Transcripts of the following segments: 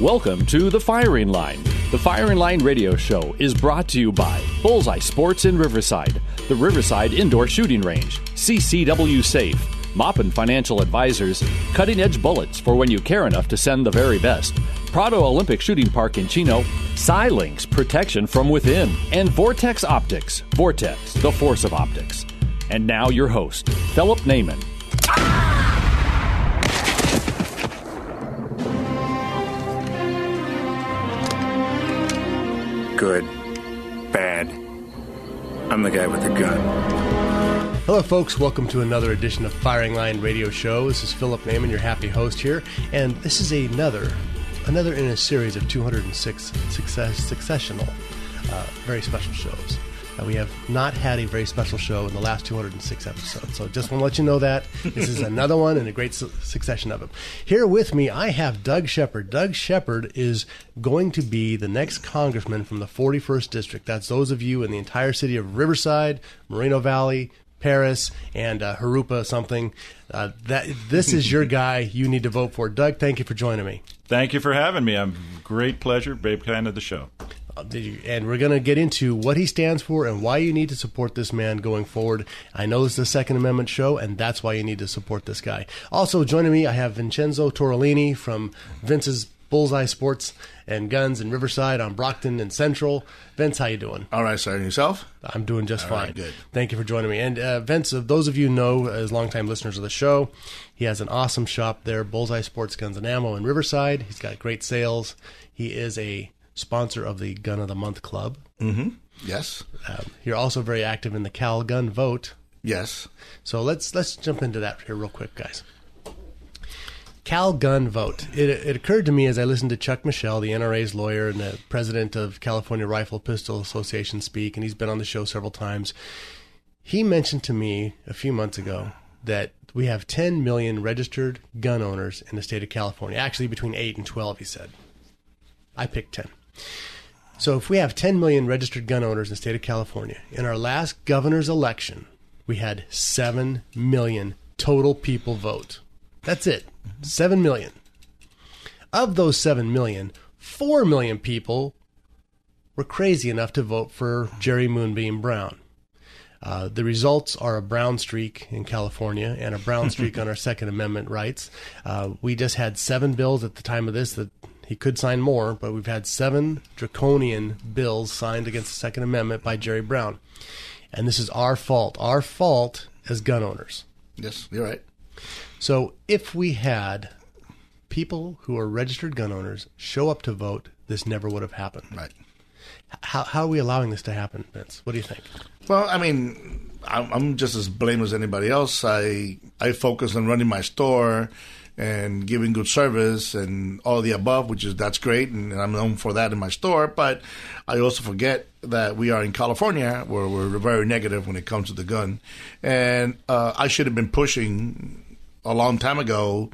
Welcome to The Firing Line. The Firing Line radio show is brought to you by Bullseye Sports in Riverside, the Riverside Indoor Shooting Range, CCW Safe, Moppin Financial Advisors, Cutting Edge Bullets for when you care enough to send the very best, Prado Olympic Shooting Park in Chino, Xilinx Protection from Within, and Vortex Optics, Vortex, the force of optics. And now your host, Philip Naiman. Good. Bad. I'm the guy with the gun. Hello, folks. Welcome to another edition of Firing Line Radio Show. This is Philip Naiman, your happy host here, and this is another, another in a series of 206 success, successional, uh, very special shows. Uh, we have not had a very special show in the last 206 episodes, so just want to let you know that this is another one and a great su- succession of them. Here with me, I have Doug Shepherd. Doug Shepherd is going to be the next congressman from the 41st district. That's those of you in the entire city of Riverside, Moreno Valley, Perris, and uh, Jurupa something. Uh, that this is your guy. You need to vote for. Doug, thank you for joining me. Thank you for having me. I'm great pleasure, babe kind of the show. And we're going to get into what he stands for and why you need to support this man going forward. I know this is a Second Amendment show, and that's why you need to support this guy. Also joining me, I have Vincenzo Torolini from Vince's Bullseye Sports and Guns in Riverside on Brockton and Central. Vince, how you doing? All right, sir. And yourself? I'm doing just All fine. right, good. Thank you for joining me. And uh, Vince, those of you know as longtime listeners of the show, he has an awesome shop there, Bullseye Sports Guns and Ammo in Riverside. He's got great sales. He is a sponsor of the Gun of the Month Club. Mm-hmm. Yes. Um, you're also very active in the Cal Gun Vote. Yes. So let's let's jump into that here real quick, guys. Cal Gun Vote. It, it occurred to me as I listened to Chuck Michel, the NRA's lawyer and the president of California Rifle Pistol Association, speak, and he's been on the show several times. He mentioned to me a few months ago that we have 10 million registered gun owners in the state of California. Actually, between 8 and 12, he said. I picked 10. So if we have 10 million registered gun owners in the state of California, in our last governor's election, we had 7 million total people vote. That's it. 7 million. Of those 7 million, 4 million people were crazy enough to vote for Jerry Moonbeam Brown. Uh, the results are a brown streak in California and a brown streak on our Second Amendment rights. Uh, we just had seven bills at the time of this that he could sign more, but we've had seven draconian bills signed against the Second Amendment by Jerry Brown. And this is our fault. Our fault as gun owners. Yes, you're right. So if we had people who are registered gun owners show up to vote, this never would have happened. Right. How, how are we allowing this to happen, Vince? What do you think? Well, I mean, I'm, I'm just as blameless as anybody else. I I focus on running my store and giving good service and all the above, which is that's great, and I'm known for that in my store. But I also forget that we are in California, where we're very negative when it comes to the gun, and uh, I should have been pushing a long time ago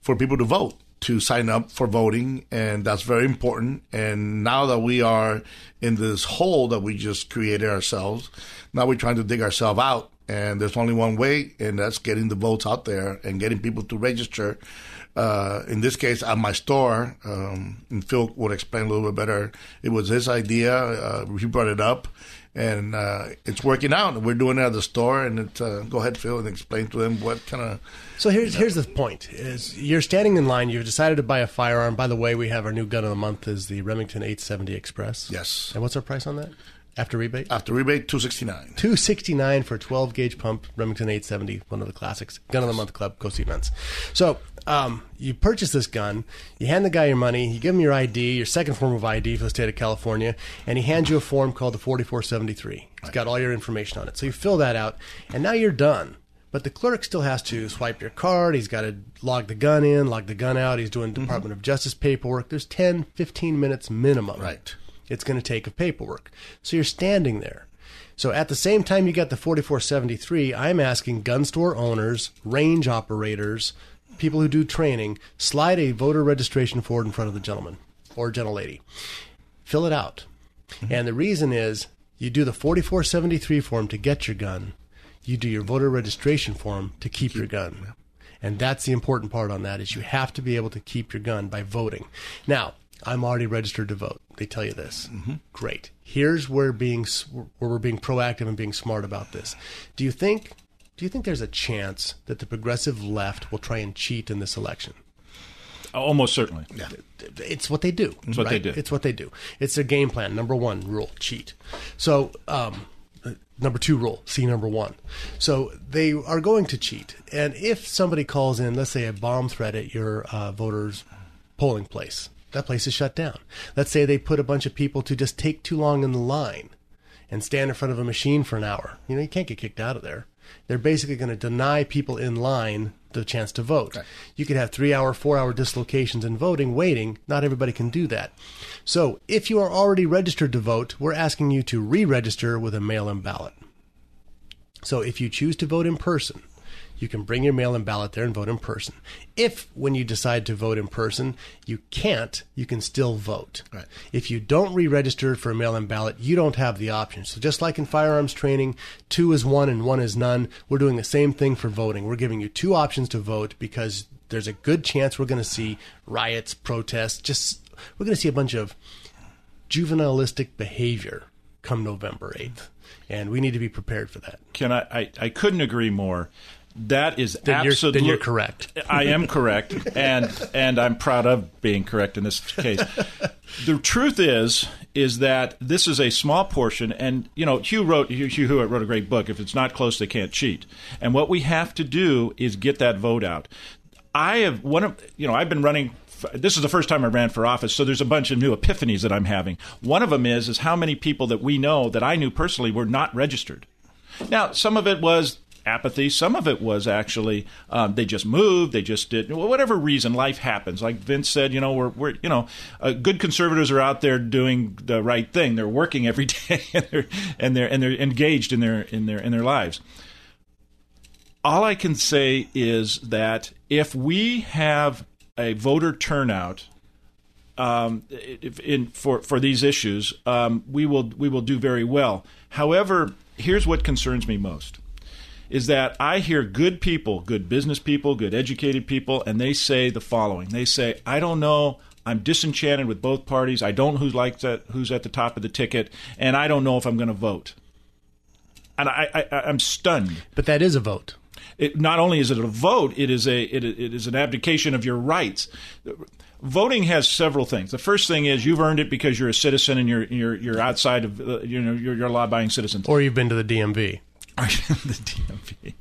for people to vote to sign up for voting, and that's very important. And now that we are in this hole that we just created ourselves, now we're trying to dig ourselves out. And there's only one way, and that's getting the votes out there and getting people to register. Uh, in this case, at my store, um, and Phil would explain a little bit better. It was his idea. Uh, he brought it up, and uh, it's working out. We're doing it at the store, and it, uh, go ahead, Phil, and explain to them what kind of So here's here's the point: is you're standing in line. You've decided to buy a firearm. By the way, we have our new gun of the month is the Remington 870 Express. Yes. And what's our price on that after rebate? after rebate two sixty nine. 269 for a 12 gauge pump Remington 870, one of the classics. Gun of the month club, go see events. So um, you purchase this gun, you hand the guy your money, you give him your ID, your second form of ID for the state of California, and he hands you a form called the 4473. It's got all your information on it. So you fill that out, and now you're done. But the clerk still has to swipe your card. He's got to log the gun in, log the gun out. He's doing Department of Justice paperwork. There's 10, 15 minutes minimum. Right. It's going to take of paperwork. So you're standing there. So at the same time you got the 4473, I'm asking gun store owners, range operators, people who do training, slide a voter registration forward in front of the gentleman or gentlelady. Fill it out. Mm-hmm. And the reason is you do the 4473 form to get your gun. You do your voter registration form to keep, your gun. And that's the important part on that is you have to be able to keep your gun by voting. Now, I'm already registered to vote. They tell you this. Great. Here's where being where we're being proactive and being smart about this. Do you think do you think there's a chance that the progressive left will try and cheat in this election? Almost certainly. Yeah. It's what they do. It's what they do. It's what they do. It's their game plan. Number one rule: cheat. So, um, uh, number two rule: see number one. So they are going to cheat. And if somebody calls in, let's say a bomb threat at your uh, voters' polling place, that place is shut down. Let's say they put a bunch of people to just take too long in the line and stand in front of a machine for an hour. You know, you can't get kicked out of there. They're basically going to deny people in line the chance to vote. You could have three hour, four hour dislocations in voting, waiting. Not everybody can do that. So if you are already registered to vote, we're asking you to re register with a mail in ballot. So if you choose to vote in person, you can bring your mail in ballot there and vote in person. If, when you decide to vote in person, you can't, you can still vote. Right. If you don't re register for a mail in ballot, you don't have the option. So, just like in firearms training, two is one and one is none, we're doing the same thing for voting. We're giving you two options to vote because there's a good chance we're going to see riots, protests, just, we're going to see a bunch of juvenilistic behavior come November 8th. And we need to be prepared for that. Can I, I? I couldn't agree more. That is Then you're- absolutely. then you're correct. I am correct, and and I'm proud of being correct in this case. The truth is, is that this is a small portion, and you know, Hugh wrote Hugh, Hugh Hewitt wrote a great book. If it's not close, they can't cheat. And what we have to do is get that vote out. I have one of you know I've been running. This is the first time I ran for office, so there's a bunch of new epiphanies that I'm having. One of them is is how many people that we know that I knew personally were not registered. Now, some of it was apathy. Some of it was actually um, they just moved. They just did whatever reason. Life happens. Like Vince said, you know, we're, we're you know, uh, good conservatives are out there doing the right thing. They're working every day, and they're and they're and they're engaged in their in their in their lives. All I can say is that if we have a voter turnout um, in, for for these issues, um, we will we will do very well. However, here's what concerns me most: is that I hear good people, good business people, good educated people, and they say the following: They say, "I don't know." I'm disenchanted with both parties. I don't know who's like that, who's at the top of the ticket, and I don't know if I'm going to vote. And I, I, I'm stunned. But that is a vote. It, not only is it a vote, it is a it, it is an abdication of your rights. Voting has several things. The first thing is you've earned it because you're a citizen and you're you're, you're outside of uh, you know you're, you're a law-abiding citizen. Or you've been to the DMV. The DMV.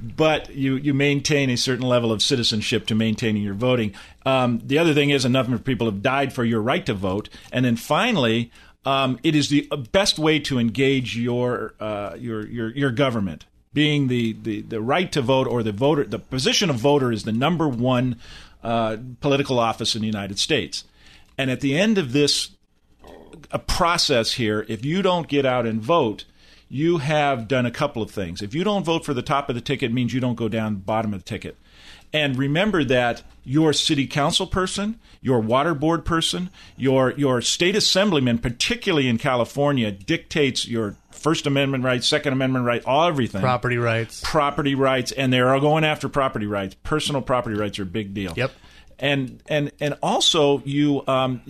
But you, you maintain a certain level of citizenship to maintaining your voting. Um, the other thing is, enough people have died for your right to vote. And then finally, um, it is the best way to engage your, uh, your, your, your government. Being the, the, the right to vote or the voter, the position of voter is the number one uh, political office in the United States. And at the end of this a process here. If you don't get out and vote, you have done a couple of things. If you don't vote for the top of the ticket, it means you don't go down the bottom of the ticket. And remember that your city council person, your water board person, your your state assemblyman, particularly in California, dictates your First Amendment rights, Second Amendment right, all everything. Property rights. Property rights, and they are going after property rights. Personal property rights are a big deal. Yep. And and and also you, um,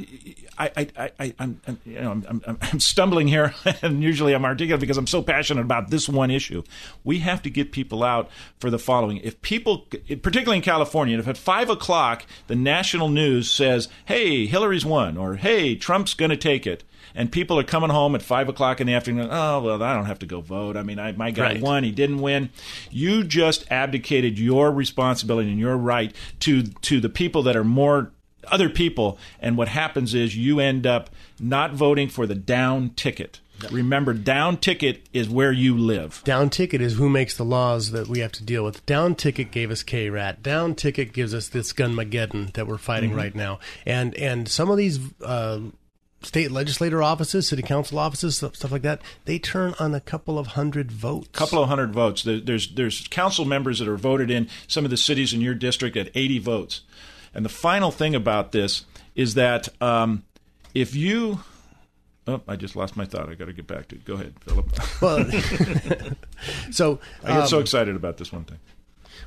I I I I'm, I'm you know I'm, I'm, I'm stumbling here, and usually I'm articulate because I'm so passionate about this one issue. We have to get people out for the following. If people, particularly in California, if at five o'clock the national news says, "Hey, Hillary's won," or "Hey, Trump's going to take it," and people are coming home at five o'clock in the afternoon. Oh well, I don't have to go vote. I mean, I, my guy Right. won. He didn't win. You just abdicated your responsibility and your right to to the people that are more other people. And what happens is you end up not voting for the down ticket. Remember, down ticket is where you live. Down ticket is who makes the laws that we have to deal with. Down ticket gave us K Rat. Down ticket gives us this Gunmageddon that we're fighting Mm-hmm. right now. And and some of these uh, state legislator offices, city council offices, stuff, stuff like that, they turn on a couple of hundred votes. A couple of hundred votes. There's there's council members that are voted in some of the cities in your district at 80 votes. And the final thing about this is that um, if you oh, I just lost my thought. I got to get back to it. Go ahead, Philip. Well, so I get so um, excited about this one thing.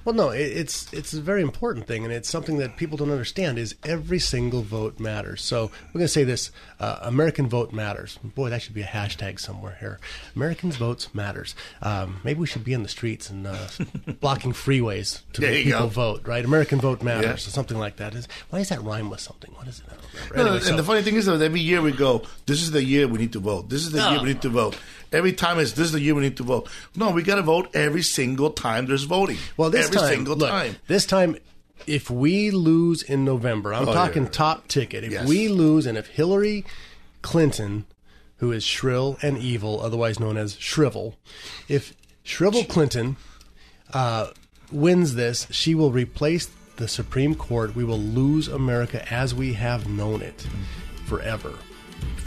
Well, no, it, it's it's a very important thing, and it's something that people don't understand. Is every single vote matters. So we're going to say this: uh, American vote matters. Boy, that should be a hashtag somewhere here. Americans votes matters. Um, maybe we should be in the streets and uh, blocking freeways to There make people go. vote. Right? American vote matters, Yeah. or something like that. Is why does that rhyme with something? What is it? I don't. No, Anyway, and so- the funny thing is that every year we go, this is the year we need to vote. This is the year we need to vote. Every time it's this is the year we need to vote. No, we got to vote every single time there's voting. Well, this every time, single look, time. This time, if we lose in November, I'm Oh, talking yeah. top ticket. If Yes. we lose, and if Hillary Clinton, who is shrill and evil, otherwise known as Shrivel, if Shrivel Clinton uh, wins this, she will replace the Supreme Court. We will lose America as we have known it forever.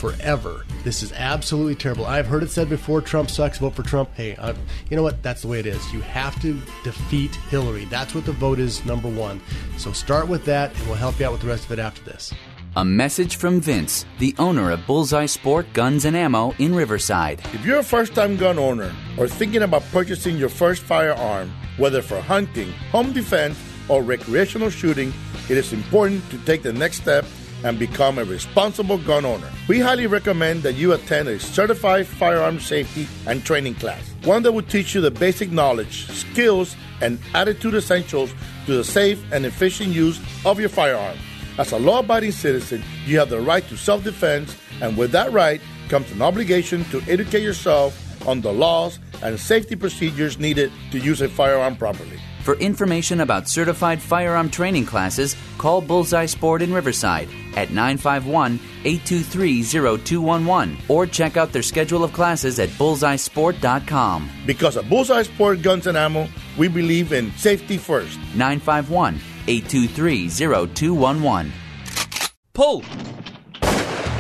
Forever. This is absolutely terrible. I've heard it said before Trump sucks, vote for Trump. Hey, i you know what? That's the way it is. You have to defeat Hillary. That's what the vote is, number one. So start with that, and we'll help you out with the rest of it after this. A message from Vince, the owner of Bullseye Sport Guns and Ammo in Riverside. If you're a first time gun owner or thinking about purchasing your first firearm, whether for hunting, home defense, or recreational shooting, it is important to take the next step and become a responsible gun owner. We highly recommend that you attend a certified firearm safety and training class, one that will teach you the basic knowledge, skills, and attitude essentials to the safe and efficient use of your firearm. As a law abiding citizen, you have the right to self defense, and with that right comes an obligation to educate yourself on the laws and safety procedures needed to use a firearm properly. For information about certified firearm training classes, call Bullseye Sport in Riverside at 951 823 0211 or check out their schedule of classes at bullseyesport.com. Because at Bullseye Sport Guns and Ammo, we believe in safety first. 951 823 0211. Pull!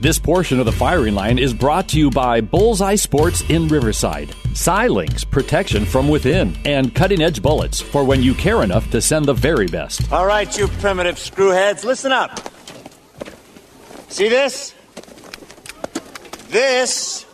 This portion of the firing line is brought to you by Bullseye Sports in Riverside, Silinks protection from within, and cutting edge bullets for when you care enough to send the very best. All right, you primitive screwheads, listen up. See this? This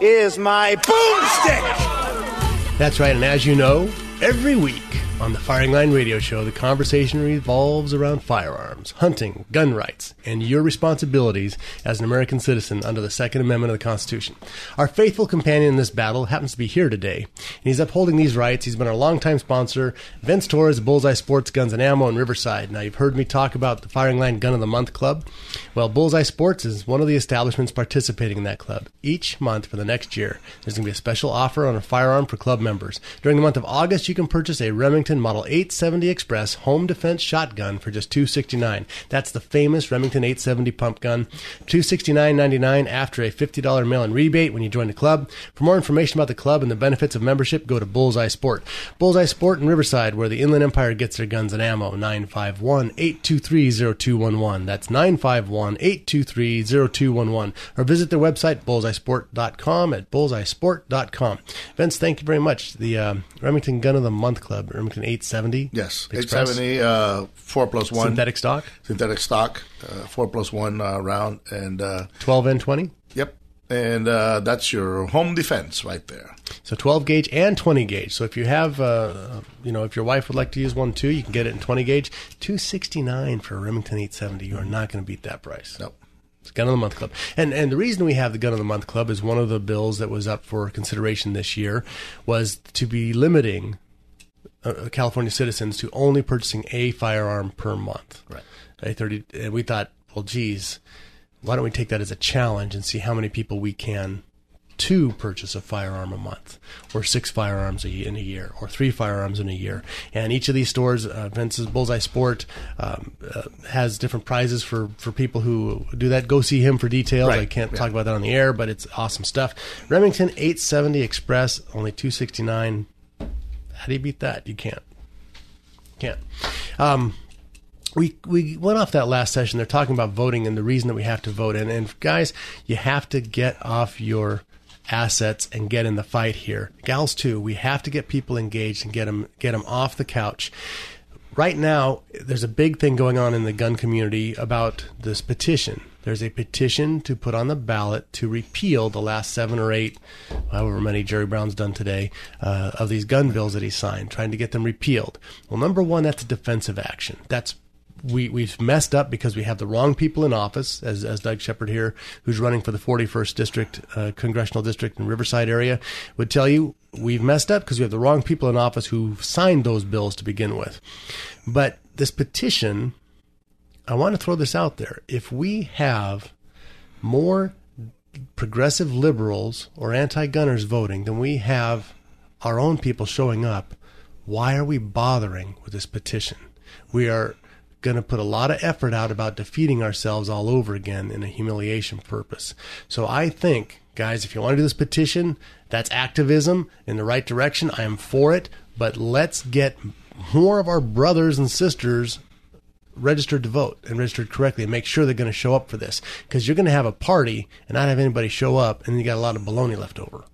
is my boomstick. That's right, and as you know, every week on the Firing Line Radio Show, the conversation revolves around firearms, hunting, gun rights, and your responsibilities as an American citizen under the Second Amendment of the Constitution. Our faithful companion in this battle happens to be here today, and he's upholding these rights. He's been our longtime sponsor, Vince Torres, Bullseye Sports Guns and Ammo in Riverside. Now, you've heard me talk about the Firing Line Gun of the Month Club. Well, Bullseye Sports is one of the establishments participating in that club. Each month for the next year, there's going to be a special offer on a firearm for club members. During the month of August, you can purchase a Remington Remington Model 870 Express home defense shotgun for just 269. That's the famous Remington 870 pump gun. $269.99 after a $50 mail in rebate when you join the club. For more information about the club and the benefits of membership, go to Bullseye Sport. Bullseye Sport in Riverside, where the Inland Empire gets their guns and ammo. 951 823 0211. That's 951 823 0211. Or visit their website, bullseyesport.com at bullseyesport.com. Vince, thank you very much. The uh, Remington Gun of the Month Club, Remington 870. Yes, Express. 870, uh, 4 plus 1. Synthetic stock? Synthetic stock, uh, 4 plus 1 uh, round. and uh, 12 and 20? Yep. And uh, that's your home defense right there. So 12 gauge and 20 gauge. So if you have, uh, you know, if your wife would like to use one too, you can get it in 20 gauge. 269 for a Remington 870. You are not going to beat that price. Nope. It's Gun of the Month Club. And and the reason we have the Gun of the Month Club is one of the bills that was up for consideration this year was to be limiting uh, California citizens to only purchasing a firearm per month. Right. A 30 and we thought, well geez, why don't we take that as a challenge and see how many people we can to purchase a firearm a month, or six firearms a, in a year, or three firearms in a year. And each of these stores, uh, Vince's Bullseye Sport, um, uh, has different prizes for, for people who do that. Go see him for details. Right. I can't Yeah. talk about that on the air, but it's awesome stuff. Remington 870 Express, only 269 How do you beat that? You can't. Can't. Um, we we went off that last session. They're talking about voting and the reason that we have to vote. And, and guys, you have to get off your assets and get in the fight here. Gals too. We have to get people engaged and get them get them off the couch. Right now, there's a big thing going on in the gun community about this petition. There's a petition to put on the ballot to repeal the last seven or eight, however many Jerry Brown's done today, uh, of these gun bills that he signed, trying to get them repealed. Well, number one, that's a defensive action. That's we we've messed up because we have the wrong people in office, as as Doug Shepherd here, who's running for the 41st district uh, congressional district in Riverside area, would tell you we've messed up because we have the wrong people in office who signed those bills to begin with. But this petition, I want to throw this out there. If we have more progressive liberals or anti-gunners voting than we have our own people showing up, why are we bothering with this petition? We are going to put a lot of effort out about defeating ourselves all over again in a humiliation purpose. So I think, guys, if you want to do this petition, that's activism in the right direction. I am for it, but let's get more of our brothers and sisters registered to vote and registered correctly and make sure they're going to show up for this because you're going to have a party and not have anybody show up and you got a lot of baloney left over.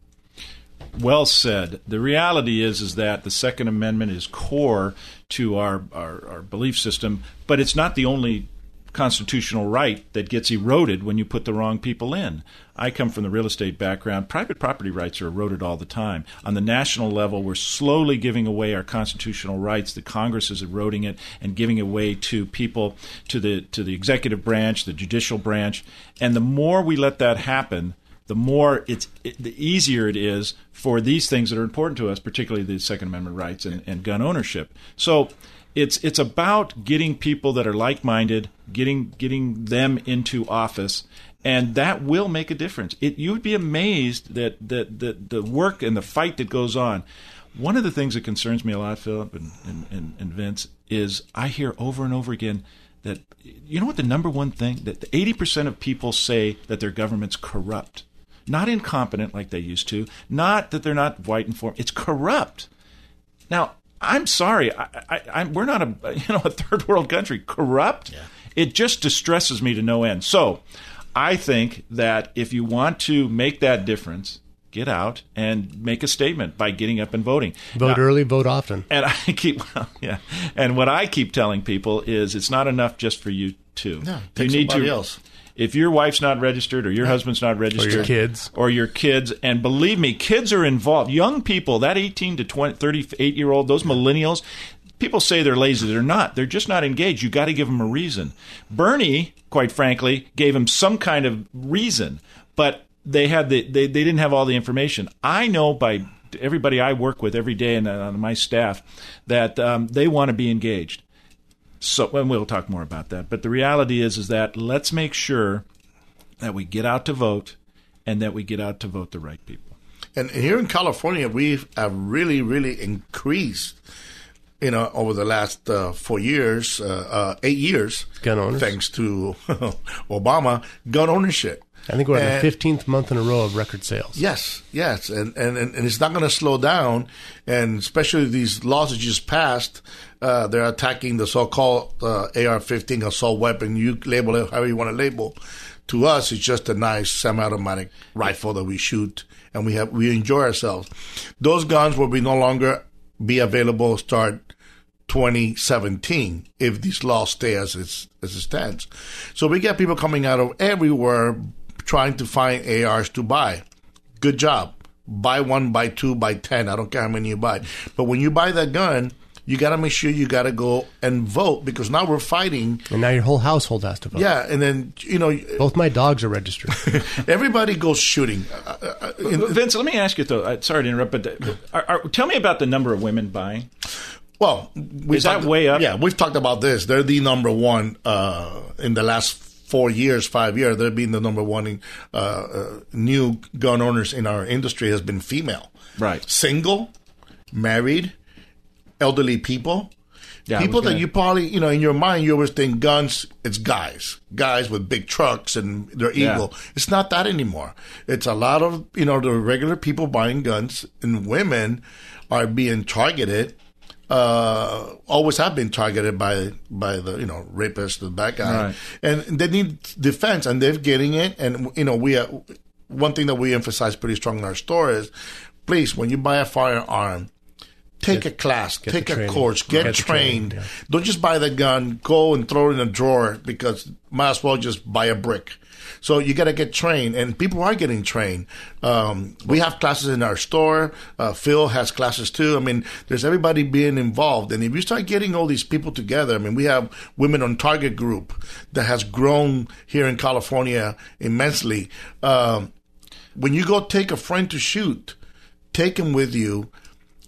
Well said. The reality is is that the Second Amendment is core to our, our, our belief system, but it's not the only constitutional right that gets eroded when you put the wrong people in. I come from the real estate background. Private property rights are eroded all the time. On the national level, we're slowly giving away our constitutional rights. The Congress is eroding it and giving away to people, to the to the executive branch, the judicial branch. And the more we let that happen, the more it's it, the easier it is for these things that are important to us, particularly the Second Amendment rights and, and gun ownership. So it's it's about getting people that are like minded, getting getting them into office, and that will make a difference. It you would be amazed that that the, the work and the fight that goes on. One of the things that concerns me a lot, Philip and, and, and, and Vince, is I hear over and over again that you know what the number one thing that eighty percent of people say that their government's corrupt, not incompetent like they used to, not that they're not white and form. It's corrupt. Now I'm sorry, I, I, I, we're not a you know a third world country. Corrupt. It just distresses me to no end. So I think that if you want to make that difference, get out and make a statement by getting up and voting. Vote Now- early, vote often. and I keep, well, yeah. And what I keep telling people is, it's not enough just for you two. No, you need somebody to. else. If your wife's not registered, or your husband's not registered, or your kids. or your kids, and believe me, kids are involved. Young people, that 18 to 20, 38 year old, those millennials, people say they're lazy. They're not. They're just not engaged. You got to give them a reason. Bernie, quite frankly, gave him some kind of reason, but they had the they, they didn't have all the information. I know by everybody I work with every day and on my staff that um, they want to be engaged. So, and we'll talk more about that. But the reality is, is that let's make sure that we get out to vote, and that we get out to vote the right people. And here in California, we have really, really increased you know, over the last uh, four years, uh, uh, eight years, gun owners, thanks to Obama, gun ownership. I think we're And- the fifteenth month in a row of record sales. Yes, yes, and and, and it's not going to slow down, and especially these laws that just passed, uh, they're attacking the so-called uh, AR-15 assault weapon. You label it however you want to label. To us, it's just a nice semi-automatic rifle that we shoot, and we have we enjoy ourselves. Those guns will be no longer be available start 2017 if these laws stay as as it stands. So we get people coming out of everywhere trying to find ARs to buy. Good job. Buy one, buy two, buy 10. I don't care how many you buy. But when you buy that gun, you got to make sure you got to go and vote because now we're fighting. And now your whole household has to vote. Yeah, and then, you know, Both my dogs are registered. everybody goes shooting. Uh, uh, uh, in- Vince, let me ask you though. uh, Sorry to interrupt, but are, are, tell me about the number of women buying. Well, we Is that way up? Yeah, we've talked about this. They're the number one uh, in the last four years, five years. They're being the number one in, uh, uh, new gun owners in our industry has been female. Right. Single, married, elderly people. Yeah, people that gonna- you probably, you know, in your mind, you always think guns, it's guys, guys with big trucks and their Yeah. ego. It's not that anymore. It's a lot of, you know, the regular people buying guns and women are being targeted, uh, always have been targeted by, by the, you know, rapist, the bad guy. Right. And they need defense and they're getting it. And, you know, we, are, one thing that we emphasize pretty strong in our store is, please, when you buy a firearm, take a class, take a training. course, get, Get the training, trained. yeah. Don't just buy the gun, go and throw it in a drawer because might as well just buy a brick. So you got to get trained, and people are getting trained. Um, we have classes in our store. Uh, Phil has classes too. I mean, there's everybody being involved, and if you start getting all these people together, I mean, we have Women on Target group that has grown here in California immensely. Um, when you go take a friend to shoot, take him with you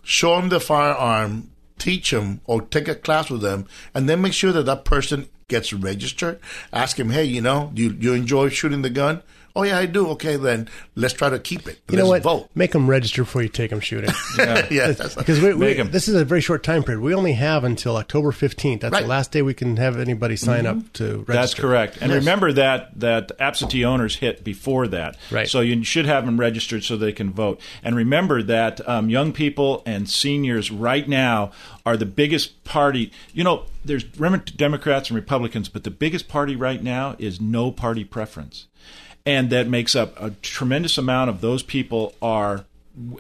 show him the firearm, teach them, or take a class with them, and then make sure that that person gets registered. Ask him, hey, you know, do you, you enjoy shooting the gun? Oh yeah, I do. Okay, then let's try to keep it. You know Let's what? Vote. Make them register before you take them shooting. yeah, that's because we, we, this is a very short time period. We only have until October fifteenth. That's Right. the last day we can have anybody sign up to register. That's correct. And Yes. remember that that absentee owners hit before that. Right. So you should have them registered so they can vote. And remember that um, young people and seniors right now are the biggest party. You know, there's Democrats and Republicans, but the biggest party right now is no party preference. And that makes up a tremendous amount of those people are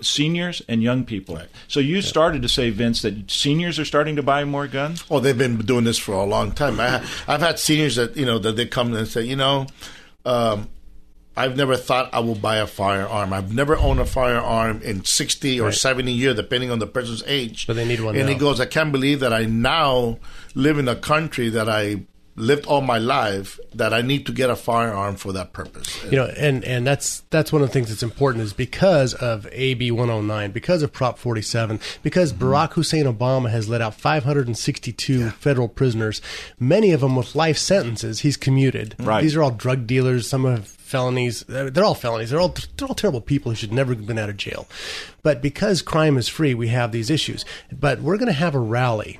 seniors and young people. So you started to say, Vince, that seniors are starting to buy more guns. Oh, they've been doing this for a long time. I, I've had seniors that you know that they come and say, you know, um, I've never thought I will buy a firearm. I've never owned a firearm in sixty or Right. seventy years, depending on the person's age. But they need one And he goes, I can't believe that I now live in a country that I lived all my life that I need to get a firearm for that purpose. you know and and that's that's one of the things that's important is because of AB 109 because of Prop 47 because Mm-hmm. Barack Hussein Obama has let out 562 federal prisoners many of them with life sentences he's commuted Right. these are all drug dealers some have felonies they're they're all felonies they're all they're all terrible people who should never have been out of jail but because crime is free we have these issues but we're going to have a rally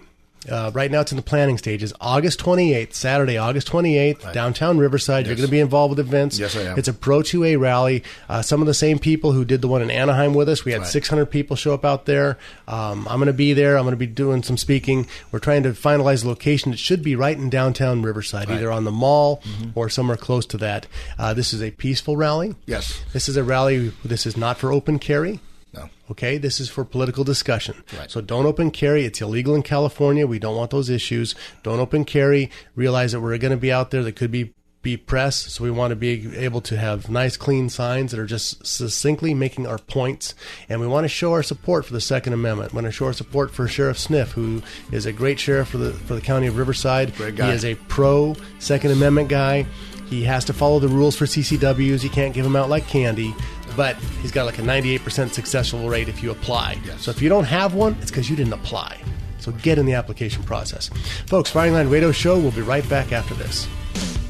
uh, right now, it's in the planning stages. August 28th, Saturday, August 28th, downtown Riverside. You're going to be involved with events. Yes, I am. It's a Pro 2A rally. Uh, some of the same people who did the one in Anaheim with us. We had Right. 600 people show up out there. Um, I'm going to be there. I'm going to be doing some speaking. We're trying to finalize the location. It should be right in downtown Riverside, either on the mall Mm-hmm. or somewhere close to that. Uh, this is a peaceful rally. Yes. This is a rally. This is not for open carry. No. Okay, this is for political discussion. Right. So don't open carry. It's illegal in California. We don't want those issues. Don't open carry. Realize that we're going to be out there. That could be be press. So we want to be able to have nice, clean signs that are just succinctly making our points. And we want to show our support for the Second Amendment. We want to show our support for Sheriff Sniff, who is a great sheriff for the for the county of Riverside. Great guy. He is a pro Second Amendment guy. He has to follow the rules for CCWs. You can't give them out like candy. But he's got like a 98% successful rate if you apply. So if you don't have one, it's because you didn't apply. So get in the application process. Folks, Firing Line Radio Show, we'll be right back after this.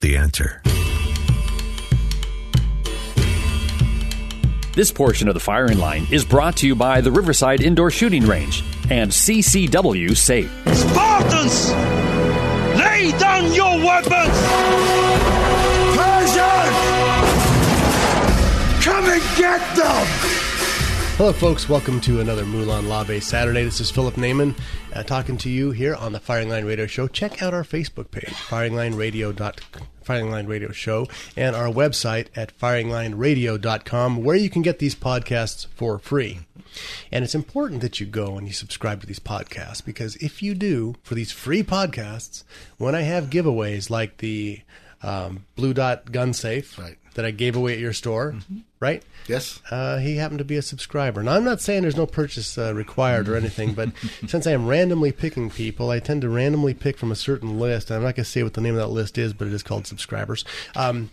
The answer. This portion of the firing line is brought to you by the Riverside Indoor Shooting Range and CCW Safe. Spartans! Lay down your weapons! Persians! Come and get them! Hello, folks. Welcome to another Molon Labe Saturday. This is Philip Naiman uh, talking to you here on the Firing Line Radio Show. Check out our Facebook page, firinglineradio.com. Firing Line Radio Show, and our website at firinglineradio.com, where you can get these podcasts for free. And it's important that you go and you subscribe to these podcasts because if you do, for these free podcasts, when I have giveaways like the um, Blue Dot Gun Safe Right. that I gave away at your store, right? Yes. Uh, he happened to be a subscriber. Now, I'm not saying there's no purchase uh, required or anything, but since I am randomly picking people, I tend to randomly pick from a certain list. I'm not going to say what the name of that list is, but it is called subscribers. Um,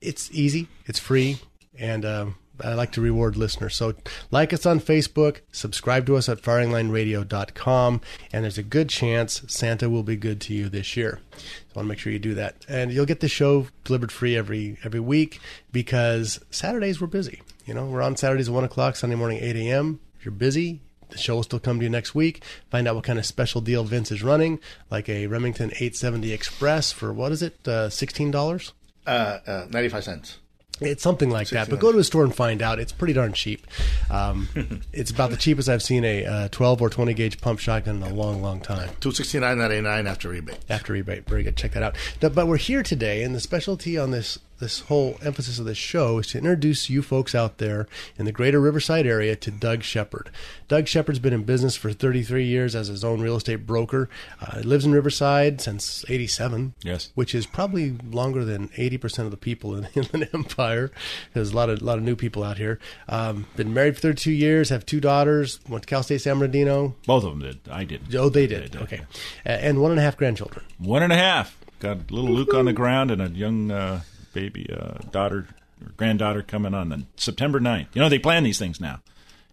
it's easy, it's free, and um, I like to reward listeners. So, like us on Facebook, subscribe to us at firinglineradio.com, and there's a good chance Santa will be good to you this year. So, I want to make sure you do that, and you'll get the show delivered free every every week because Saturdays we're busy. You know, we're on Saturdays at one o'clock, Sunday morning eight a.m. If you're busy, the show will still come to you next week. Find out what kind of special deal Vince is running, like a Remington 870 Express for what is it, uh, sixteen dollars? Uh, uh, 95 cents. It's something like that. But go to a store and find out. It's pretty darn cheap. Um, it's about the cheapest I've seen a uh, 12 or 20 gauge pump shotgun in a long, long time. 269.99 after rebate. After rebate, very good. Check that out. But but we're here today, and the specialty on this this whole emphasis of this show is to introduce you folks out there in the greater Riverside area to Doug Shepherd. Doug Shepherd's been in business for 33 years as his own real estate broker. Uh, lives in Riverside since 87. Yes. Which is probably longer than 80% of the people in the Inland Empire. There's a lot of, lot of new people out here. Um, been married for 32 years, have two daughters, went to Cal State San Bernardino. Both of them did. I did. Oh, they did. Okay. A- And one and a half grandchildren. One and a half. Got little Luke on the ground and a young uh, baby uh, daughter or granddaughter coming on the September 9th. You know, they plan these things now.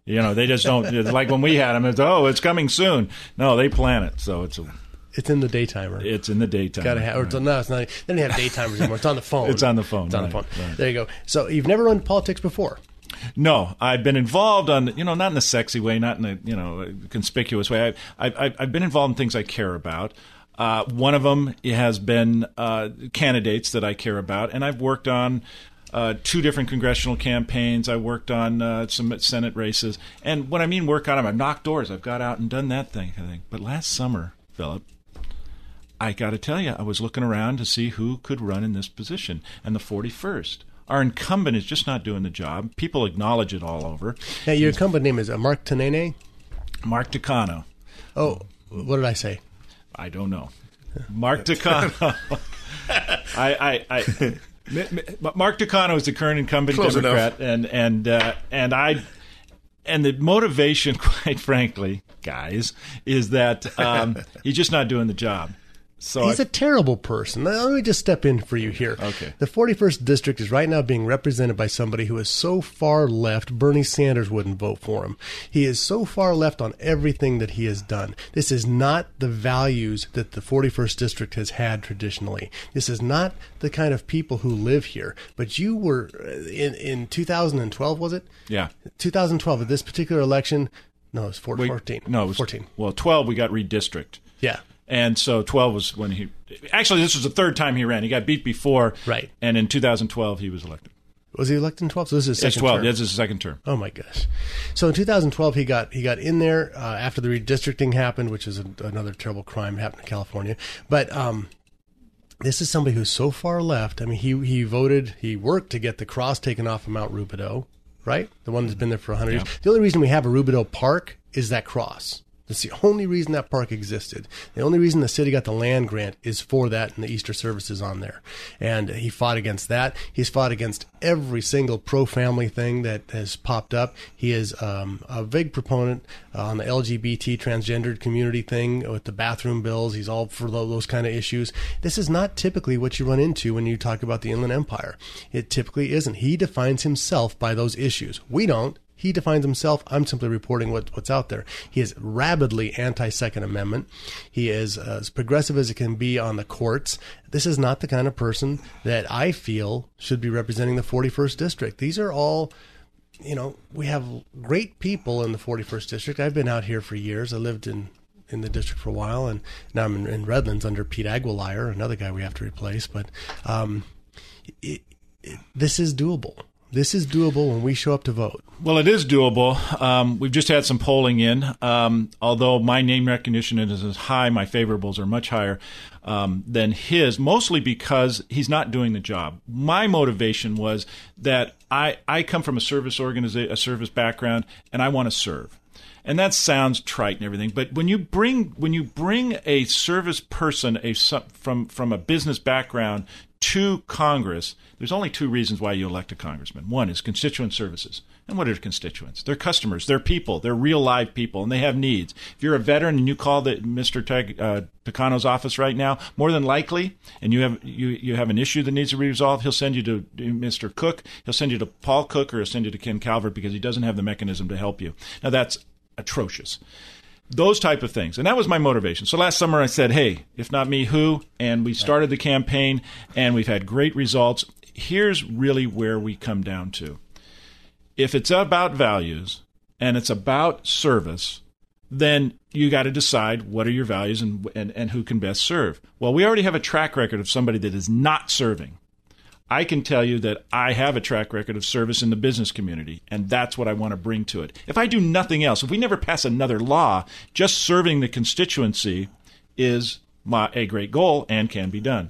You know, they just don't, like when we had them, it's, oh, it's coming soon. No, they plan it. So it's a, It's in the daytimer. it's in the daytime. Got to have, or it's, no, it's not. They don't have daytimers anymore. It's on the phone. It's on the phone, It's on the phone. right. There you go. So you've never run politics before. No, I've been involved on you know not in a sexy way, not in a you know conspicuous way. I've I've, I've been involved in things I care about. Uh, one of them has been uh, candidates that I care about, and I've worked on. Uh, two different congressional campaigns. I worked on uh, some Senate races, and when I mean work on them, I've knocked doors. I've got out and done that thing. I think. But last summer, Philip, I got to tell you, I was looking around to see who could run in this position, and the 41st. Our incumbent is just not doing the job. People acknowledge it all over. Now, your incumbent name is uh, Mark Tanene. Mark Takano. Oh, what did I say? I don't know. Mark Takano. I, I, I M- M- Mark Takano is the current incumbent Close Democrat, and and uh, and I and the motivation, quite frankly, guys, is that um, he's just not doing the job. So He's I- a terrible person. Now, Let me just step in for you here. Okay. The 41st district is right now being represented by somebody who is so far left, Bernie Sanders wouldn't vote for him. He is so far left on everything that he has done. This is not the values that the 41st district has had traditionally. This is not the kind of people who live here. But you were uh, in in 2012, was it? yeah. 2012 at this particular election. No, it was 14. Wait, no, it was 14. Well, twelve we got redistrict. Yeah. And so 12 was when he actually this was the third time he ran. He got beat before, right? And in 2012 he was elected. Was he elected in 12? So this is his It's 12. term. This is his second term. Oh my gosh! So in 2012, he got he got in there uh, after the redistricting happened, which is a, another terrible crime happened in California. But um, this is somebody who's so far left. I mean, he he voted, he worked to get the cross taken off of Mount Rubidoux, right? The one that's been there for 100 years. The only reason we have a Rubidoux Park is that cross. That's the only reason that park existed. The only reason the city got the land grant is for that and the Easter services on there. And he fought against that. He's fought against every single pro family thing that has popped up. He is um, a big proponent uh, on the LGBT transgendered community thing with the bathroom bills. He's all for those kind of issues. This is not typically what you run into when you talk about the Inland Empire. It typically isn't. He defines himself by those issues. We don't. He defines himself. I'm simply reporting what, what's out there. He is rabidly anti Second Amendment. He is uh, as progressive as it can be on the courts. This is not the kind of person that I feel should be representing the 41st District. These are all, you know, we have great people in the 41st District. I've been out here for years. I lived in in the district for a while, and now I'm in, in Redlands under Pete Aguilar, another guy we have to replace. But um, it, it, this is doable. This is doable when we show up to vote. Well, it is doable. Um, we've just had some polling in. Um, although my name recognition is as high, my favorables are much higher um, than his, mostly because he's not doing the job. My motivation was that I, I come from a service organization, a service background, and I want to serve. And that sounds trite and everything, but when you bring when you bring a service person a from from a business background to Congress, there's only two reasons why you elect a congressman. One is constituent services. And what are constituents? They're customers, they're people, they're real live people, and they have needs. If you're a veteran and you call the Mr. Tag, uh, office right now, more than likely, and you have you, you have an issue that needs to be resolved, he'll send you to Mr. Cook, he'll send you to Paul Cook, or he'll send you to Ken Calvert because he doesn't have the mechanism to help you. Now that's atrocious. Those type of things. And that was my motivation. So last summer i said hey if not me who? And we started the campaign and we've had great results. Here's really where we come down to. If it's about values and it's about service then you got to decide what are your values and, and, and who can best serve. Well we already have a track record of somebody that is not serving I can tell you that I have a track record of service in the business community, and that's what I want to bring to it. If I do nothing else, if we never pass another law, just serving the constituency is my, a great goal and can be done.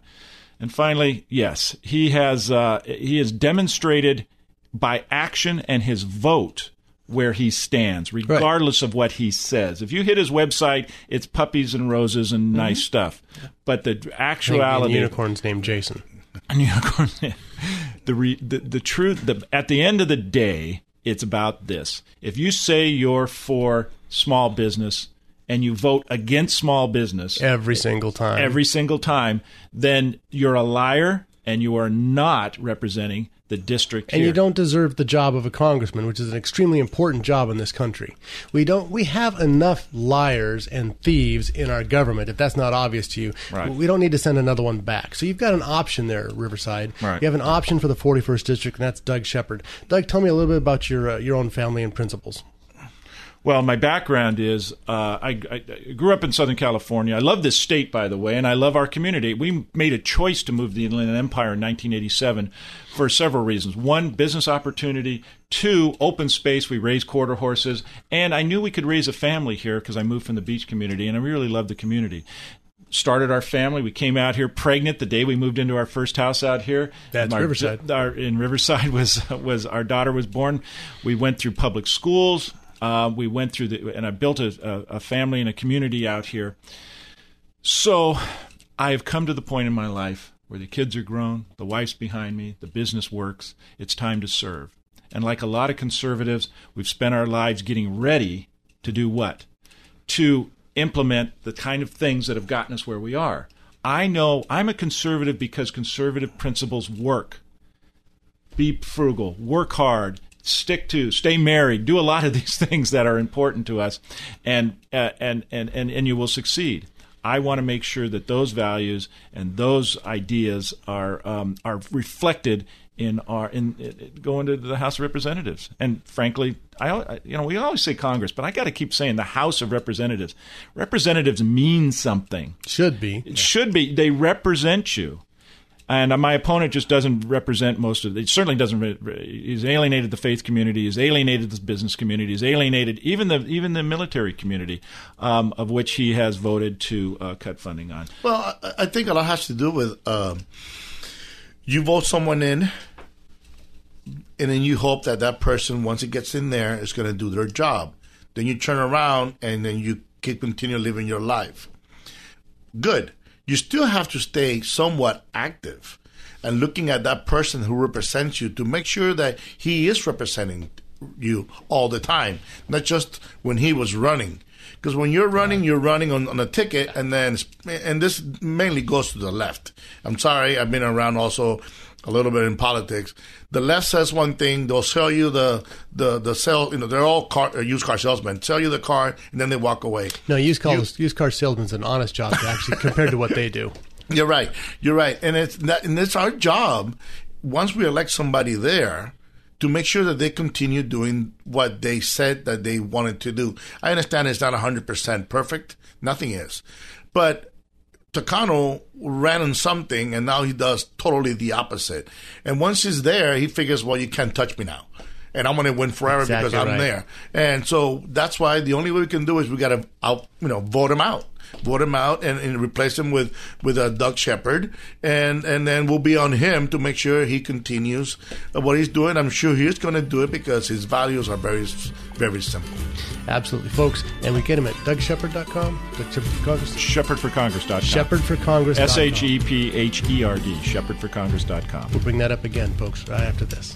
And finally, yes, he has uh, he has demonstrated by action and his vote where he stands, regardless right. of what he says. If you hit his website, it's puppies and roses and mm-hmm. nice stuff. But the actuality, unicorn's named Jason. Unicorn. the, re, the the truth. The, at the end of the day, it's about this. If you say you're for small business and you vote against small business every single time, every single time, then you're a liar and you are not representing the district and here. you don't deserve the job of a congressman which is an extremely important job in this country we don't we have enough liars and thieves in our government if that's not obvious to you right. we don't need to send another one back so you've got an option there riverside right. you have an option for the 41st district and that's doug shepherd doug tell me a little bit about your uh, your own family and principles well, my background is uh, I, I, grew up in Southern California. I love this state, by the way, and I love our community. We made a choice to move to the Inland Empire in 1987 for several reasons. One, business opportunity. Two, open space. We raised quarter horses, and I knew we could raise a family here because I moved from the beach community, and I really love the community started our family. We came out here pregnant the day we moved into our first house out here. That's our, Riverside. Our, in Riverside was was our daughter was born. We went through public schools. Uh, we went through the, and I built a, a, family and a community out here. So I have come to the point in my life where the kids are grown, the wife's behind me, the business works. It's time to serve. And like a lot of conservatives, we've spent our lives getting ready to do what? To implement the kind of things that have gotten us where we are. I know I'm a conservative because conservative principles work. Be frugal, work hard, stick to, stay married, do a lot of these things that are important to us, and uh, and, and and and you will succeed. I want to make sure that those values and those ideas are um, are reflected in our in, in going to the House of Representatives. And frankly, I I- you know we always say Congress, but I got to keep saying the House of Representatives. Representatives mean something. Should be. It should be. They represent you. And my opponent just doesn't represent most of it. Certainly doesn't. He's alienated the faith community. He's alienated the business community. He's alienated even the even the military community, um, of which he has voted to uh, cut funding on. Well, I, think a lot has to do with um, you vote someone in, and then you hope that that person, once it gets in there, is going to do their job. Then you turn around and then you keep continue living your life. Good. You still have to stay somewhat active and looking at that person who represents you to make sure that he is representing you all the time, not just when he was running. Because when you're running, you're running on, on a ticket, and then and this mainly goes to the left. I'm sorry, I've been around also a little bit in politics. The left says one thing, they'll sell you the the the sell. You know, they're all car, uh, used car salesmen. Sell you the car, and then they walk away. No, used car used car salesman's an honest job actually compared to what they do. You're right. You're right, and it's that, and it's our job once we elect somebody there to make sure that they continue doing what they said that they wanted to do. I understand it's not 100% perfect. Nothing is. But Takano ran on something and now he does totally the opposite. And once he's there, he figures, well, you can't touch me now. And I'm going to win forever Exactly because I'm right. there. And so that's why the only way we can do is we got to out, you know, vote him out. Vote him out and, and replace him with with uh, Doug Shepherd, and and then we'll be on him to make sure he continues what he's doing. I'm sure he's going to do it because his values are very very simple. Absolutely, folks. And we get him at dougshepherd.com. Doug Shepherd for Congress. ShepherdForCongress.com. ShepherdForCongress.com. S H E P H E R D. ShepherdForCongress.com. We'll bring that up again, folks, right after this.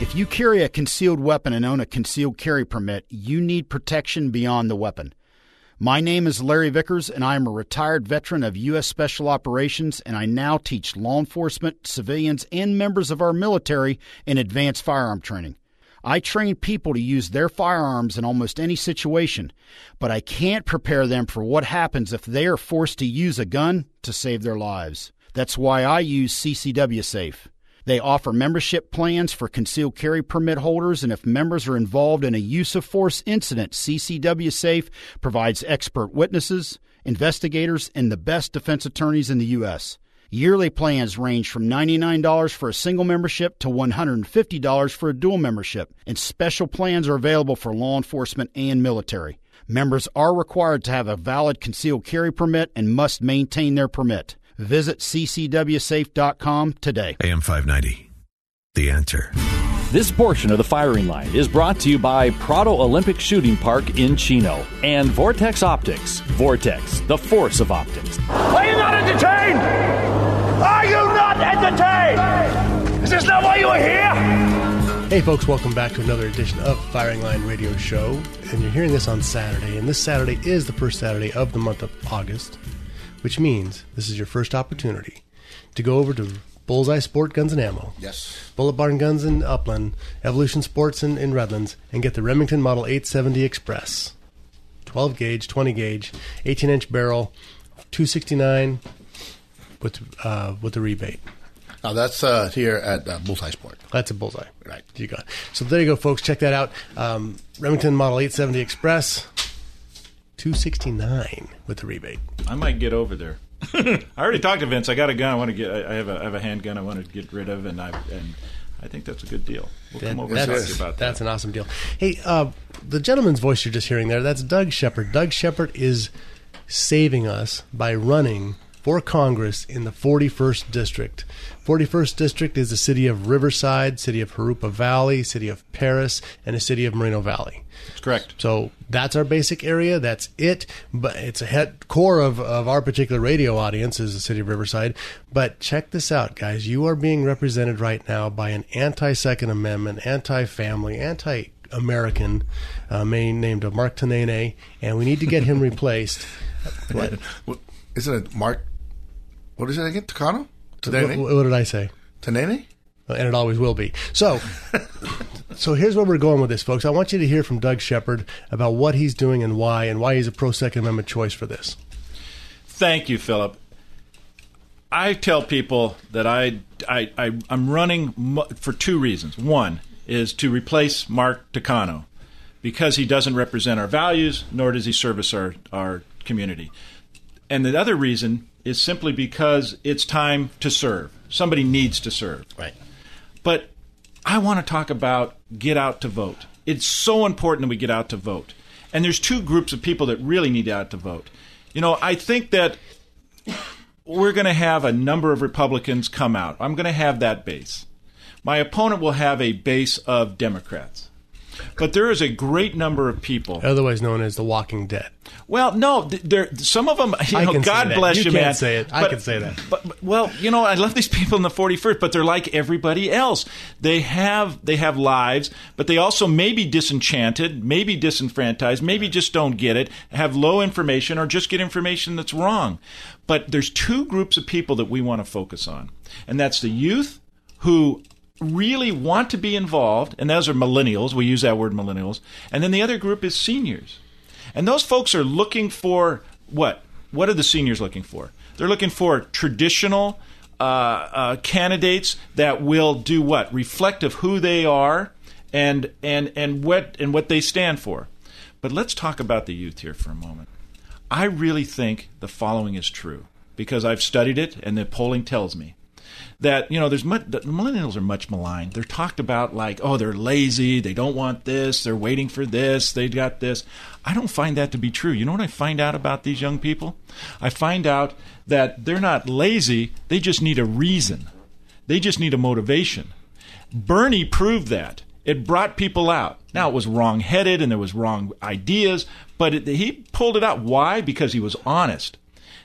If you carry a concealed weapon and own a concealed carry permit, you need protection beyond the weapon. My name is Larry Vickers, and I am a retired veteran of U.S. Special Operations, and I now teach law enforcement, civilians, and members of our military in advanced firearm training. I train people to use their firearms in almost any situation, but I can't prepare them for what happens if they are forced to use a gun to save their lives. That's why I use CCW Safe. They offer membership plans for concealed carry permit holders, and if members are involved in a use of force incident, CCW Safe provides expert witnesses, investigators, and the best defense attorneys in the U.S. Yearly plans range from $99 for a single membership to $150 for a dual membership, and special plans are available for law enforcement and military. Members are required to have a valid concealed carry permit and must maintain their permit. Visit ccwsafe.com today. AM 590. The answer. This portion of the firing line is brought to you by Prado Olympic Shooting Park in Chino and Vortex Optics. Vortex, the force of optics. Is this not why you are here? Hey, folks, welcome back to another edition of Firing Line Radio Show. And you're hearing this on Saturday. And this Saturday is the first Saturday of the month of August, which means this is your first opportunity to go over to Bullseye Sport Guns and Ammo. Yes. Bullet Barn Guns in Upland, Evolution Sports in, in Redlands, and get the Remington Model 870 Express. 12 gauge, 20 gauge, 18 inch barrel, 269 with uh, with the rebate. Now that's uh, here at uh, Bullseye Sport. That's a bullseye. Right. You got it. So there you go, folks. Check that out. Um, Remington Model 870 Express, 269 with the rebate. I might get over there. I already talked to Vince. I got a gun. I want to get. I I have a, I have a handgun. I want to get rid of, and I and I think that's a good deal. We'll come over and talk that's, about that. that's an awesome deal. Hey, uh, the gentleman's voice you're just hearing there, that's Doug Shepherd. Doug Shepherd is saving us by running for Congress in the 41st District. 41st District is the city of Riverside, city of Jurupa Valley, city of Perris, and the city of Moreno Valley. That's correct. So that's our basic area. That's it. But it's a head core of, of our particular radio audience is the city of Riverside. But check this out, guys. You are being represented right now by an anti Second Amendment, anti family, anti American uh, man named Mark Tanene, and we need to get him replaced. What? What- Isn't it Mark? What is it again? Takano? What, Tanene? what did I say? Tanene? and it always will be. So, so here's where we're going with this, folks. I want you to hear from Doug Shepherd about what he's doing and why, and why he's a pro Second Amendment choice for this. Thank you, Philip. I tell people that I, I, I I'm running for two reasons. One is to replace Mark Takano because he doesn't represent our values, nor does he service our our community. And the other reason is simply because it's time to serve. Somebody needs to serve. Right. But I want to talk about get out to vote. It's so important that we get out to vote. And there's two groups of people that really need out to vote. You know, I think that we're going to have a number of Republicans come out. I'm going to have that base. My opponent will have a base of Democrats. But there is a great number of people. Otherwise known as the Walking Dead. Well, no, there. Some of them. You I know, God bless You you, can't man. say it. I can say that. But, but- well, you know, I love these people in the 41st, but they're like everybody else. They have they have lives, but they also may be disenchanted, maybe disenfranchised, maybe just don't get it, have low information, or just get information that's wrong. But there's two groups of people that we want to focus on, and that's the youth who really want to be involved, and those are millennials. We use that word millennials. And then the other group is seniors. And those folks are looking for what? What are the seniors looking for? They're looking for traditional uh, uh, candidates that will do what? Reflect of who they are and and and what and what they stand for. But let's talk about the youth here for a moment. I really think the following is true because I've studied it and the polling tells me that you know there's much, the millennials are much maligned. They're talked about like oh they're lazy, they don't want this, they're waiting for this, they got this. I don't find that to be true. You know what I find out about these young people? I find out that they're not lazy, they just need a reason. They just need a motivation. Bernie proved that. It brought people out. Now it was wrong-headed and there was wrong ideas, but it, he pulled it out. Why? Because he was honest.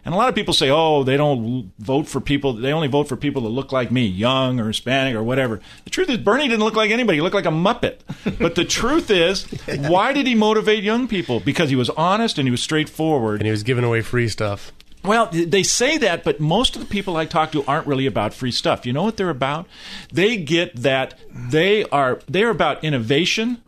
And a lot of people say, "Oh, they don't vote for people. They only vote for people that look like me, young or Hispanic or whatever." The truth is, Bernie didn't look like anybody. He looked like a muppet. But the truth is, why did he motivate young people? Because he was honest and he was straightforward. And he was giving away free stuff. Well, they say that, but most of the people I talk to aren't really about free stuff. You know what they're about? They get that they are they're about innovation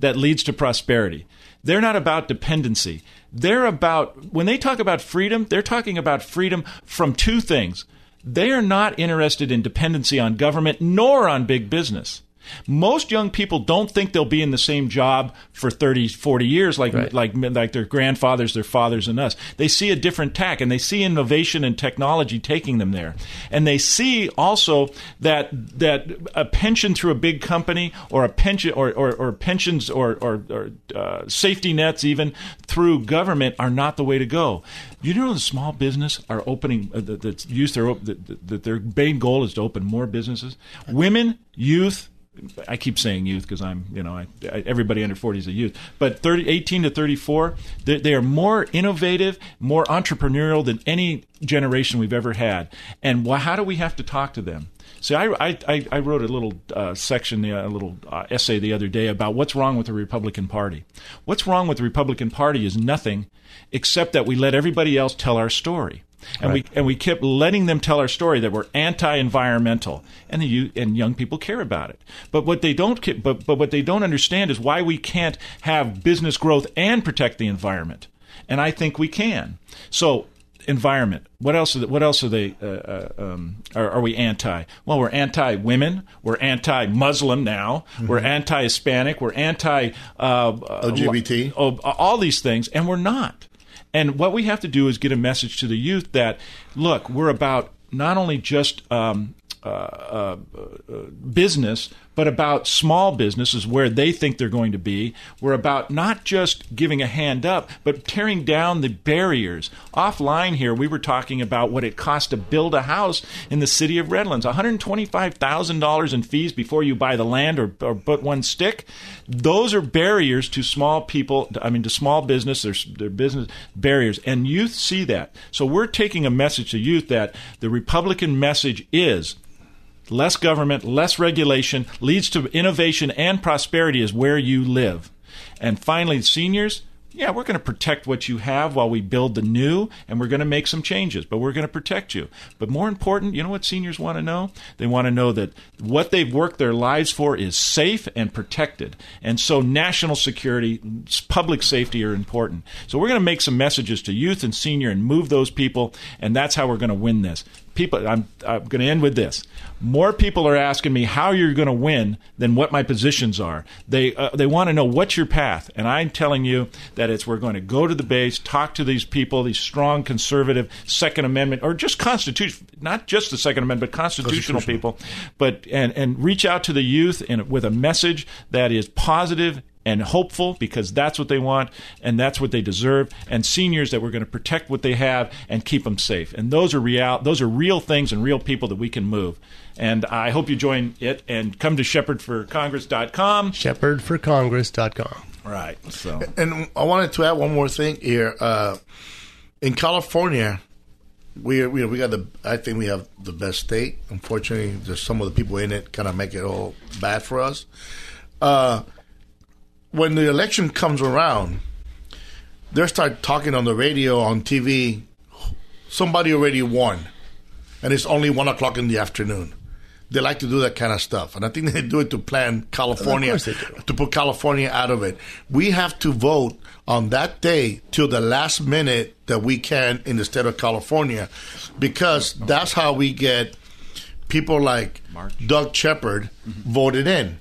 that leads to prosperity. They're not about dependency. They're about when they talk about freedom, they're talking about freedom from two things. They are not interested in dependency on government nor on big business. Most young people don't think they'll be in the same job for 30, 40 years like, like, like their grandfathers, their fathers, and us. They see a different tack and they see innovation and technology taking them there. And they see also that, that a pension through a big company or a pension or, or, or pensions or, or, or uh, safety nets even through government are not the way to go. You know, the small business are opening, uh, that, that's youth, their, that, that their main goal is to open more businesses. Women, youth, I keep saying youth because I'm, you know, I, I, everybody under 40 is a youth. But 30, 18 to 34, they, they are more innovative, more entrepreneurial than any generation we've ever had. And wh- how do we have to talk to them? See, I, I, I wrote a little uh, section, a little uh, essay the other day about what's wrong with the Republican Party. What's wrong with the Republican Party is nothing except that we let everybody else tell our story. And Right. we and we kept letting them tell our story that we're anti-environmental, and the youth, and young people care about it. But what they don't but but what they don't understand is why we can't have business growth and protect the environment. And I think we can. So environment. What else? Are they, what else are they? Uh, uh, um, are, are we anti? Well, we're anti-women. We're anti-Muslim now. We're anti-Hispanic. We're anti uh, LGBT. Oh, all these things, and we're not. And what we have to do is get a message to the youth that look, we're about not only just um, uh, uh, uh, business, but about small businesses where they think they're going to be. We're about not just giving a hand up, but tearing down the barriers. Offline here, we were talking about what it costs to build a house in the city of Redlands $125,000 in fees before you buy the land or, or put one stick. Those are barriers to small people, I mean, to small business, their, their business barriers. And youth see that. So we're taking a message to youth that the Republican message is less government, less regulation leads to innovation and prosperity is where you live. And finally, seniors, yeah, we're going to protect what you have while we build the new, and we're going to make some changes, but we're going to protect you. But more important, you know what seniors want to know? They want to know that what they've worked their lives for is safe and protected. And so national security, public safety are important. So we're going to make some messages to youth and senior and move those people, and that's how we're going to win this people I'm, I'm going to end with this. More people are asking me how you're going to win than what my positions are. They uh, they want to know what's your path and i'm telling you that it's we're going to go to the base talk to these people these strong conservative second amendment or just constitution not just the second amendment but constitutional people but and and reach out to the youth and with a message that is positive and hopeful because that's what they want and that's what they deserve and seniors that we're going to protect what they have and keep them safe. And those are real those are real things and real people that we can move. And I hope you join it and come to shepherdforcongress.com shepherdforcongress.com right so. And I wanted to add one more thing here. Uh, in California we we we got the I think we have the best state. Unfortunately there's some of the people in it kind of make it all bad for us. Uh, when the election comes around, they start talking on the radio, on TV. Somebody already won, and it's only one o'clock in the afternoon. They like to do that kind of stuff, and I think they do it to plan California to put California out of it. We have to vote on that day till the last minute that we can in the state of California, because that's how we get people like March. Doug Shepherd mm-hmm. voted in.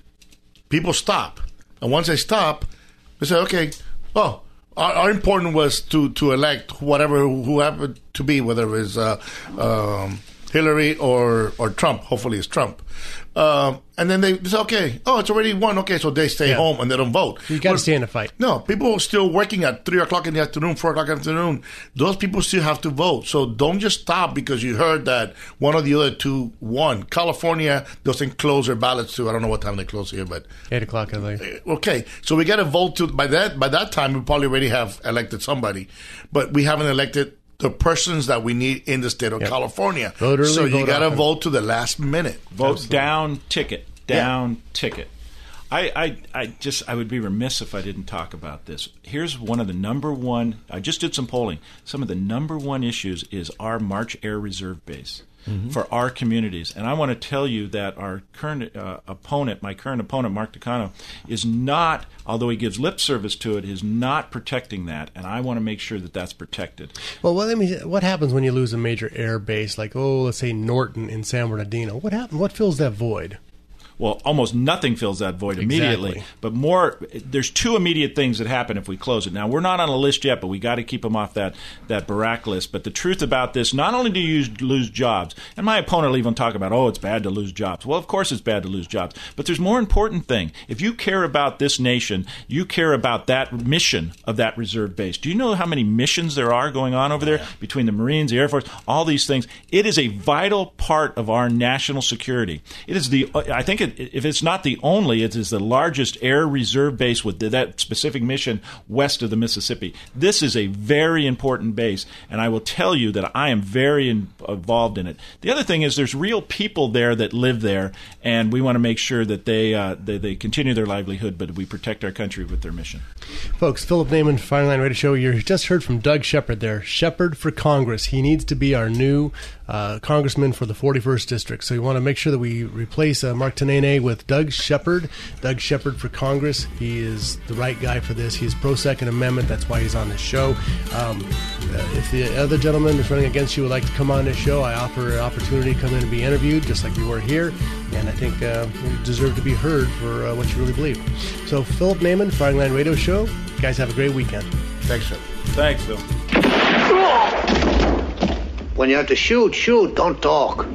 People stop and once they stop, they say, okay, oh, our, our important was to, to elect whatever who happened to be, whether it was uh, um, Hillary or, or Trump. Hopefully it's Trump. Um, and then they say, okay, oh, it's already won. Okay, so they stay yeah. home and they don't vote. You got to stay in the fight. No, people are still working at 3 o'clock in the afternoon, 4 o'clock in the afternoon. Those people still have to vote. So don't just stop because you heard that one of the other two won. California doesn't close their ballots to, I don't know what time they close here, but. 8 o'clock, I think. Okay, so we got to vote to, by that, by that time, we probably already have elected somebody. But we haven't elected the persons that we need in the state of yep. California. Vote early, so you got to vote to the last minute. Vote Absolutely. down ticket. Down yeah. ticket. I, I, I just I would be remiss if I didn't talk about this. Here's one of the number one. I just did some polling. Some of the number one issues is our March Air Reserve Base mm-hmm. for our communities. And I want to tell you that our current uh, opponent, my current opponent, Mark Takano, is not, although he gives lip service to it, is not protecting that. And I want to make sure that that's protected. Well, what, what happens when you lose a major air base, like, oh, let's say Norton in San Bernardino? What happens? What fills that void? Well, almost nothing fills that void immediately. Exactly. But more, there's two immediate things that happen if we close it. Now we're not on a list yet, but we got to keep them off that that BRAC list. But the truth about this, not only do you lose jobs, and my opponent will even talk about, oh, it's bad to lose jobs. Well, of course it's bad to lose jobs, but there's more important thing. If you care about this nation, you care about that mission of that reserve base. Do you know how many missions there are going on over there between the Marines, the Air Force, all these things? It is a vital part of our national security. It is the, I think it if it's not the only, it is the largest air reserve base with that specific mission west of the Mississippi. This is a very important base, and I will tell you that I am very in, involved in it. The other thing is there's real people there that live there, and we want to make sure that they, uh, they, they continue their livelihood, but we protect our country with their mission. Folks, Philip Naiman, Firing Line Radio Show. You just heard from Doug Shepherd there. Shepherd for Congress. He needs to be our new uh, congressman for the 41st district. So you want to make sure that we replace uh, Mark Tanene with Doug Shepherd. Doug Shepherd for Congress. He is the right guy for this. He's pro Second Amendment. That's why he's on this show. Um, uh, if the other gentleman who's running against you would like to come on this show, I offer an opportunity to come in and be interviewed, just like you were here. And I think uh, you deserve to be heard for uh, what you really believe. So, Philip Naiman, Firing Line Radio Show. You guys have a great weekend. Thanks, Phil. Thanks, Phil. When you have to shoot, shoot, don't talk.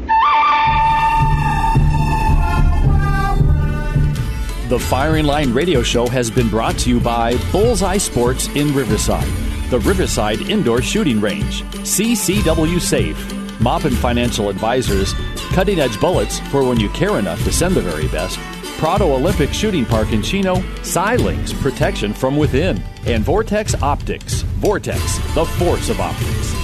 The Firing Line Radio Show has been brought to you by Bullseye Sports in Riverside, the Riverside Indoor Shooting Range, CCW Safe, Maupin Financial Advisors, Cutting Edge Bullets for when you care enough to send the very best, Prado Olympic Shooting Park in Chino, Xilinx Protection from Within, and Vortex Optics. Vortex, the force of optics.